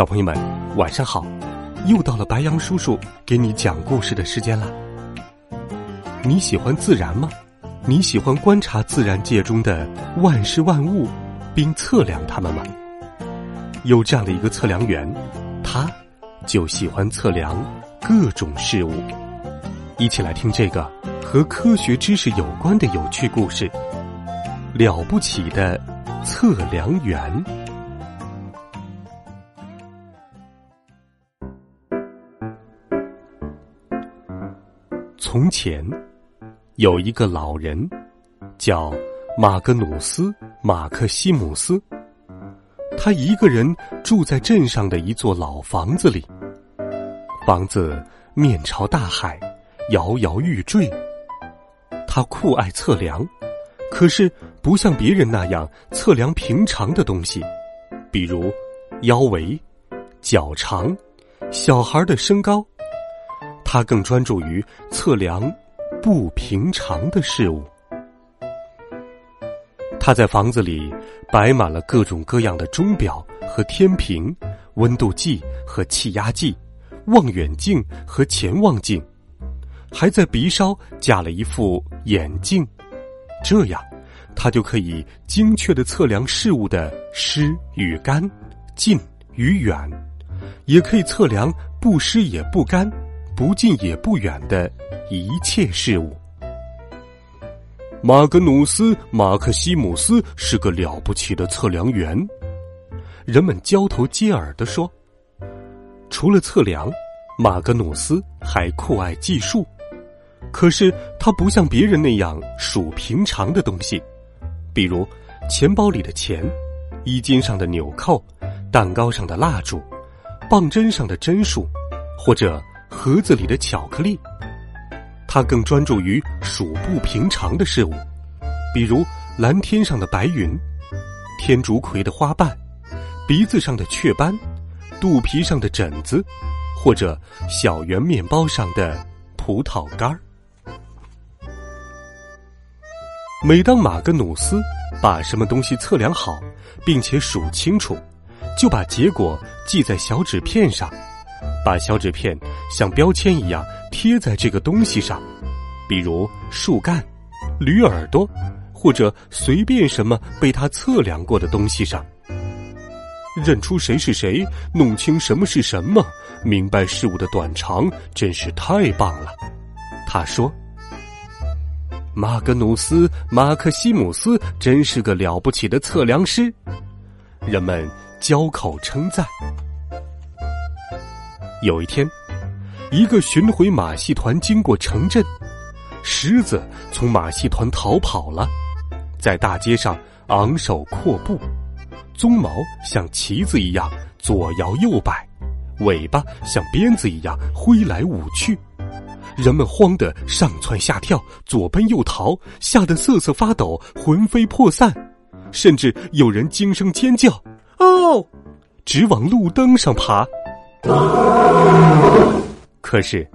小朋友们，晚上好！又到了白羊叔叔给你讲故事的时间了。你喜欢自然吗？你喜欢观察自然界中的万事万物，并测量它们吗？有这样的一个测量员，他就喜欢测量各种事物。一起来听这个和科学知识有关的有趣故事——了不起的测量员。从前，有一个老人，叫马格努斯·马克西姆斯。他一个人住在镇上的一座老房子里。房子面朝大海，摇摇欲坠。他酷爱测量，可是不像别人那样测量平常的东西，比如腰围、脚长、小孩的身高。他更专注于测量不平常的事物。他在房子里摆满了各种各样的钟表和天平、温度计和气压计、望远镜和潜望镜，还在鼻梢架了一副眼镜，这样他就可以精确的测量事物的湿与干、近与远，也可以测量不湿也不干。不近也不远的一切事物。马格努斯·马克西姆斯是个了不起的测量员，人们交头接耳的说。除了测量，马格努斯还酷爱计数。可是他不像别人那样数平常的东西，比如钱包里的钱、衣襟上的纽扣、蛋糕上的蜡烛、棒针上的针数，或者。盒子里的巧克力，他更专注于数不平常的事物，比如蓝天上的白云、天竺葵的花瓣、鼻子上的雀斑、肚皮上的疹子，或者小圆面包上的葡萄干儿。每当马格努斯把什么东西测量好，并且数清楚，就把结果记在小纸片上。把小纸片像标签一样贴在这个东西上，比如树干、驴耳朵，或者随便什么被他测量过的东西上。认出谁是谁，弄清什么是什么，明白事物的短长，真是太棒了。他说：“马格努斯·马克西姆斯真是个了不起的测量师。”人们交口称赞。有一天，一个巡回马戏团经过城镇，狮子从马戏团逃跑了，在大街上昂首阔步，鬃毛像旗子一样左摇右摆，尾巴像鞭子一样挥来舞去，人们慌得上蹿下跳，左奔右逃，吓得瑟瑟发抖，魂飞魄散，甚至有人惊声尖叫：“哦！”直往路灯上爬。可是，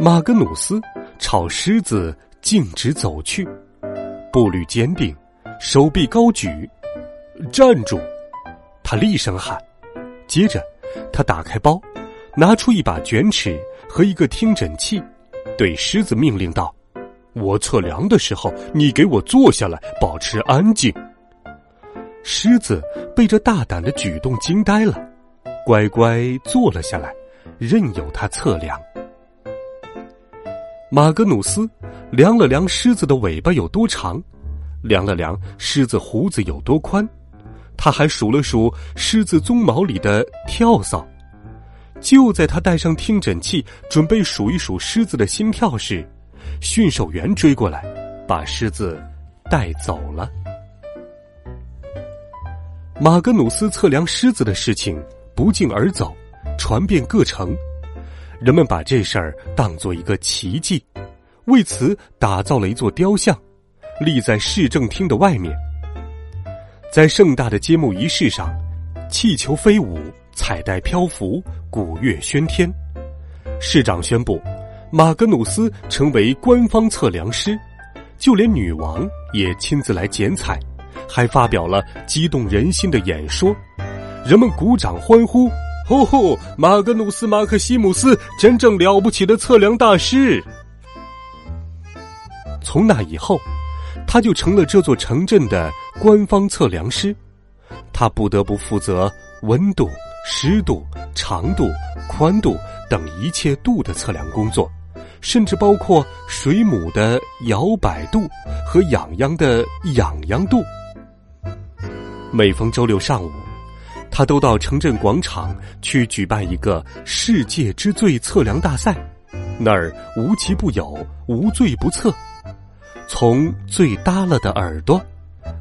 马格努斯朝狮子径直走去，步履坚定，手臂高举，站住！他厉声喊。接着，他打开包，拿出一把卷尺和一个听诊器，对狮子命令道：“我测量的时候，你给我坐下来，保持安静。”狮子被这大胆的举动惊呆了。乖乖坐了下来，任由他测量。马格努斯量了量狮子的尾巴有多长，量了量狮子胡子有多宽，他还数了数狮子鬃毛里的跳蚤。就在他戴上听诊器，准备数一数狮子的心跳时，驯兽员追过来，把狮子带走了。马格努斯测量狮子的事情不胫而走，传遍各城，人们把这事儿当做一个奇迹，为此打造了一座雕像，立在市政厅的外面。在盛大的揭幕仪式上，气球飞舞，彩带漂浮，鼓乐喧天。市长宣布，马格努斯成为官方测量师，就连女王也亲自来剪彩，还发表了激动人心的演说。人们鼓掌欢呼：“吼吼！马格努斯·马克西姆斯，真正了不起的测量大师！”从那以后。他就成了这座城镇的官方测量师，他不得不负责温度、湿度、长度、宽度等一切度的测量工作，甚至包括水母的摇摆度和痒痒的痒痒度。每逢周六上午，他都到城镇广场去举办一个世界之最测量大赛，那儿无奇不有，无罪不测。从最耷了的耳朵，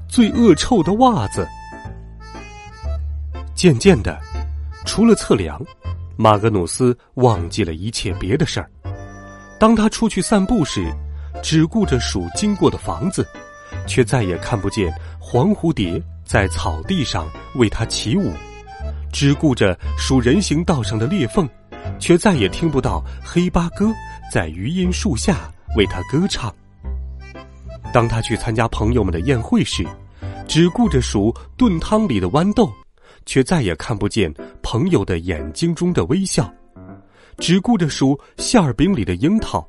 最恶臭的袜子，渐渐的，除了测量，马格努斯忘记了一切别的事儿。当他出去散步时，只顾着数经过的房子，却再也看不见黄蝴蝶在草地上为他起舞；只顾着数人行道上的裂缝，却再也听不到黑八哥在榆荫树下为他歌唱。当他去参加朋友们的宴会时，只顾着数炖汤里的豌豆，却再也看不见朋友的眼睛中的微笑；只顾着数馅儿饼里的樱桃，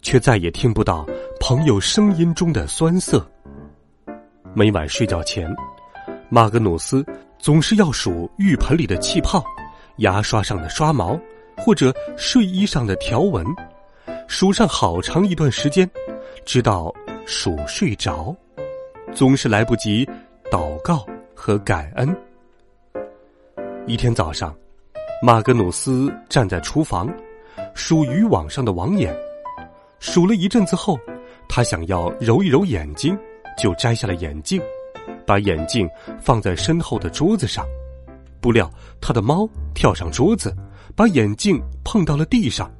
却再也听不到朋友声音中的酸涩。每晚睡觉前，马格努斯总是要数浴盆里的气泡、牙刷上的刷毛，或者睡衣上的条纹，数上好长一段时间，直到。数睡着，总是来不及祷告和感恩。一天早上，马格努斯站在厨房数渔网上的网眼，数了一阵子后，他想要揉一揉眼睛，就摘下了眼镜，把眼镜放在身后的桌子上。不料，他的猫跳上桌子，把眼镜碰到了地上。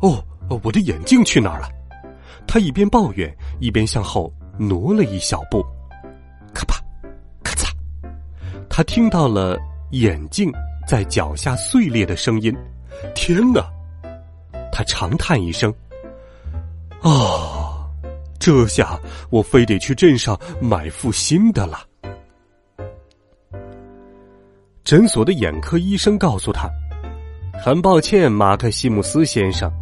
哦，我的眼镜去哪儿了？他一边抱怨，一边向后挪了一小步，咔吧，咔嚓，他听到了眼镜在脚下碎裂的声音。天哪！他长叹一声：“啊，这下我非得去镇上买副新的了。”诊所的眼科医生告诉他：“很抱歉，马克西姆斯先生。”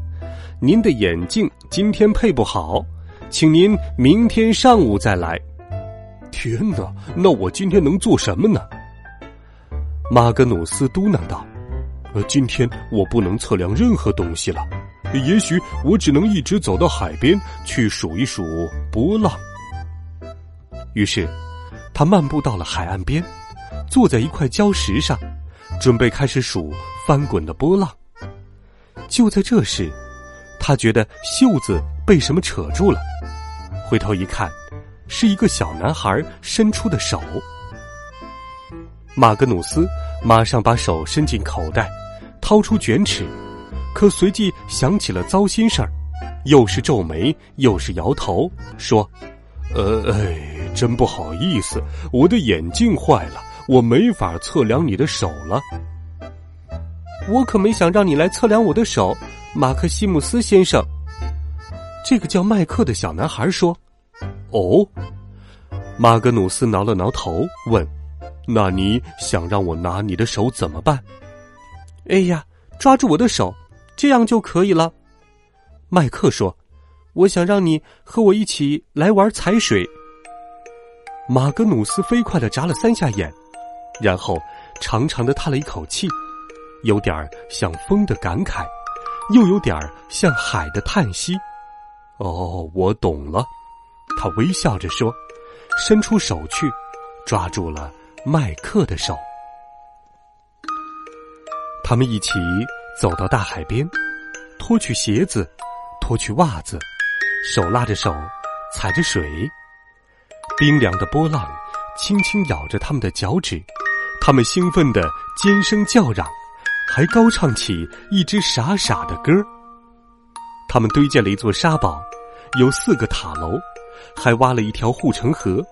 您的眼镜今天配不好，请您明天上午再来。天哪，那我今天能做什么呢？马格努斯嘟囔道：“呃，今天我不能测量任何东西了，也许我只能一直走到海边去数一数波浪。”于是，他漫步到了海岸边，坐在一块礁石上，准备开始数翻滚的波浪。就在这时，他觉得袖子被什么扯住了，回头一看，是一个小男孩伸出的手。马格努斯马上把手伸进口袋，掏出卷尺，可随即想起了糟心事儿，又是皱眉又是摇头，说：“呃，哎，真不好意思，我的眼镜坏了，我没法测量你的手了。我可没想让你来测量我的手。”马克西姆斯先生，这个叫麦克的小男孩说：“哦。”马格努斯挠了挠头，问：“那你想让我拿你的手怎么办？”“哎呀，抓住我的手，这样就可以了。”麦克说：“我想让你和我一起来玩踩水。”马格努斯飞快的眨了三下眼，然后长长的叹了一口气，有点儿像风的感慨。又有点儿像海的叹息。哦，我懂了，他微笑着说，伸出手去，抓住了麦克的手。他们一起走到大海边，脱去鞋子，脱去袜子，手拉着手，踩着水，冰凉的波浪轻轻咬着他们的脚趾，他们兴奋地尖声叫嚷，还高唱起一支傻傻的歌。他们堆建了一座沙堡，有四个塔楼，还挖了一条护城河。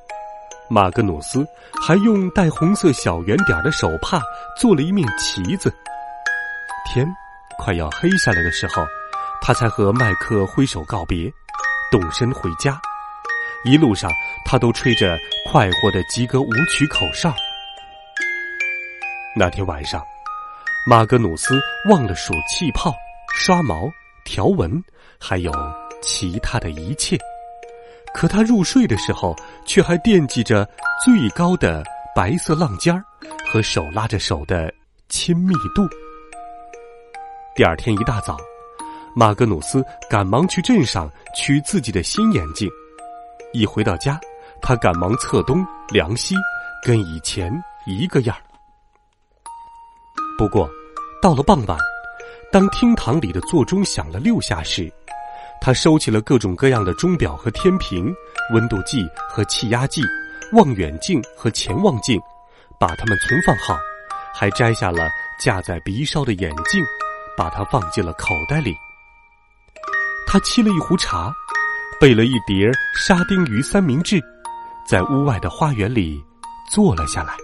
马格努斯还用带红色小圆点的手帕做了一面旗子。天快要黑下来的时候，他才和麦克挥手告别，动身回家。一路上，他都吹着快活的吉格舞曲口哨。那天晚上，马格努斯忘了数气泡、刷毛、条纹，还有其他的一切。可他入睡的时候，却还惦记着最高的白色浪尖儿和手拉着手的亲密度。第二天一大早，马格努斯赶忙去镇上取自己的新眼镜。一回到家，他赶忙测东量西，跟以前一个样儿。不过，到了傍晚，当厅堂里的座钟响了六下时，他收起了各种各样的钟表和天平、温度计和气压计、望远镜和潜望镜，把它们存放好，还摘下了架在鼻梢的眼镜，把它放进了口袋里。他沏了一壶茶，备了一碟沙丁鱼三明治，在屋外的花园里坐了下来。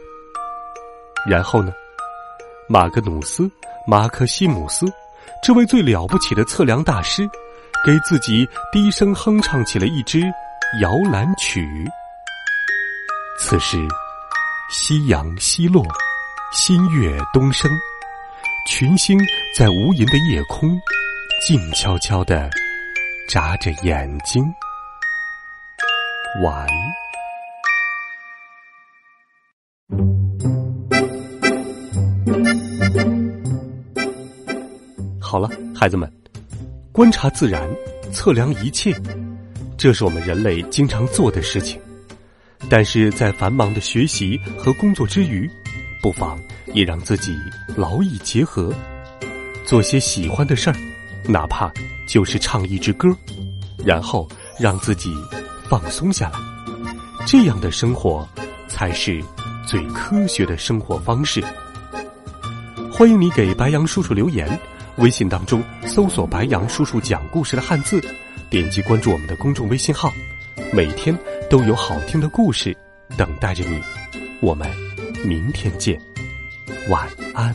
然后呢，马格努斯·马克西姆斯，这位最了不起的测量大师。给自己低声哼唱起了一支摇篮曲。此时，夕阳西落，新月东升，群星在无垠的夜空静悄悄地眨着眼睛。晚。好了，孩子们。观察自然，测量一切，这是我们人类经常做的事情。但是在繁忙的学习和工作之余，不妨也让自己劳逸结合，做些喜欢的事儿，哪怕就是唱一支歌，然后让自己放松下来。这样的生活才是最科学的生活方式。欢迎你给白杨叔叔留言。微信当中搜索“白杨叔叔讲故事”的汉字，点击关注我们的公众微信号，每天都有好听的故事等待着你。我们明天见，晚安。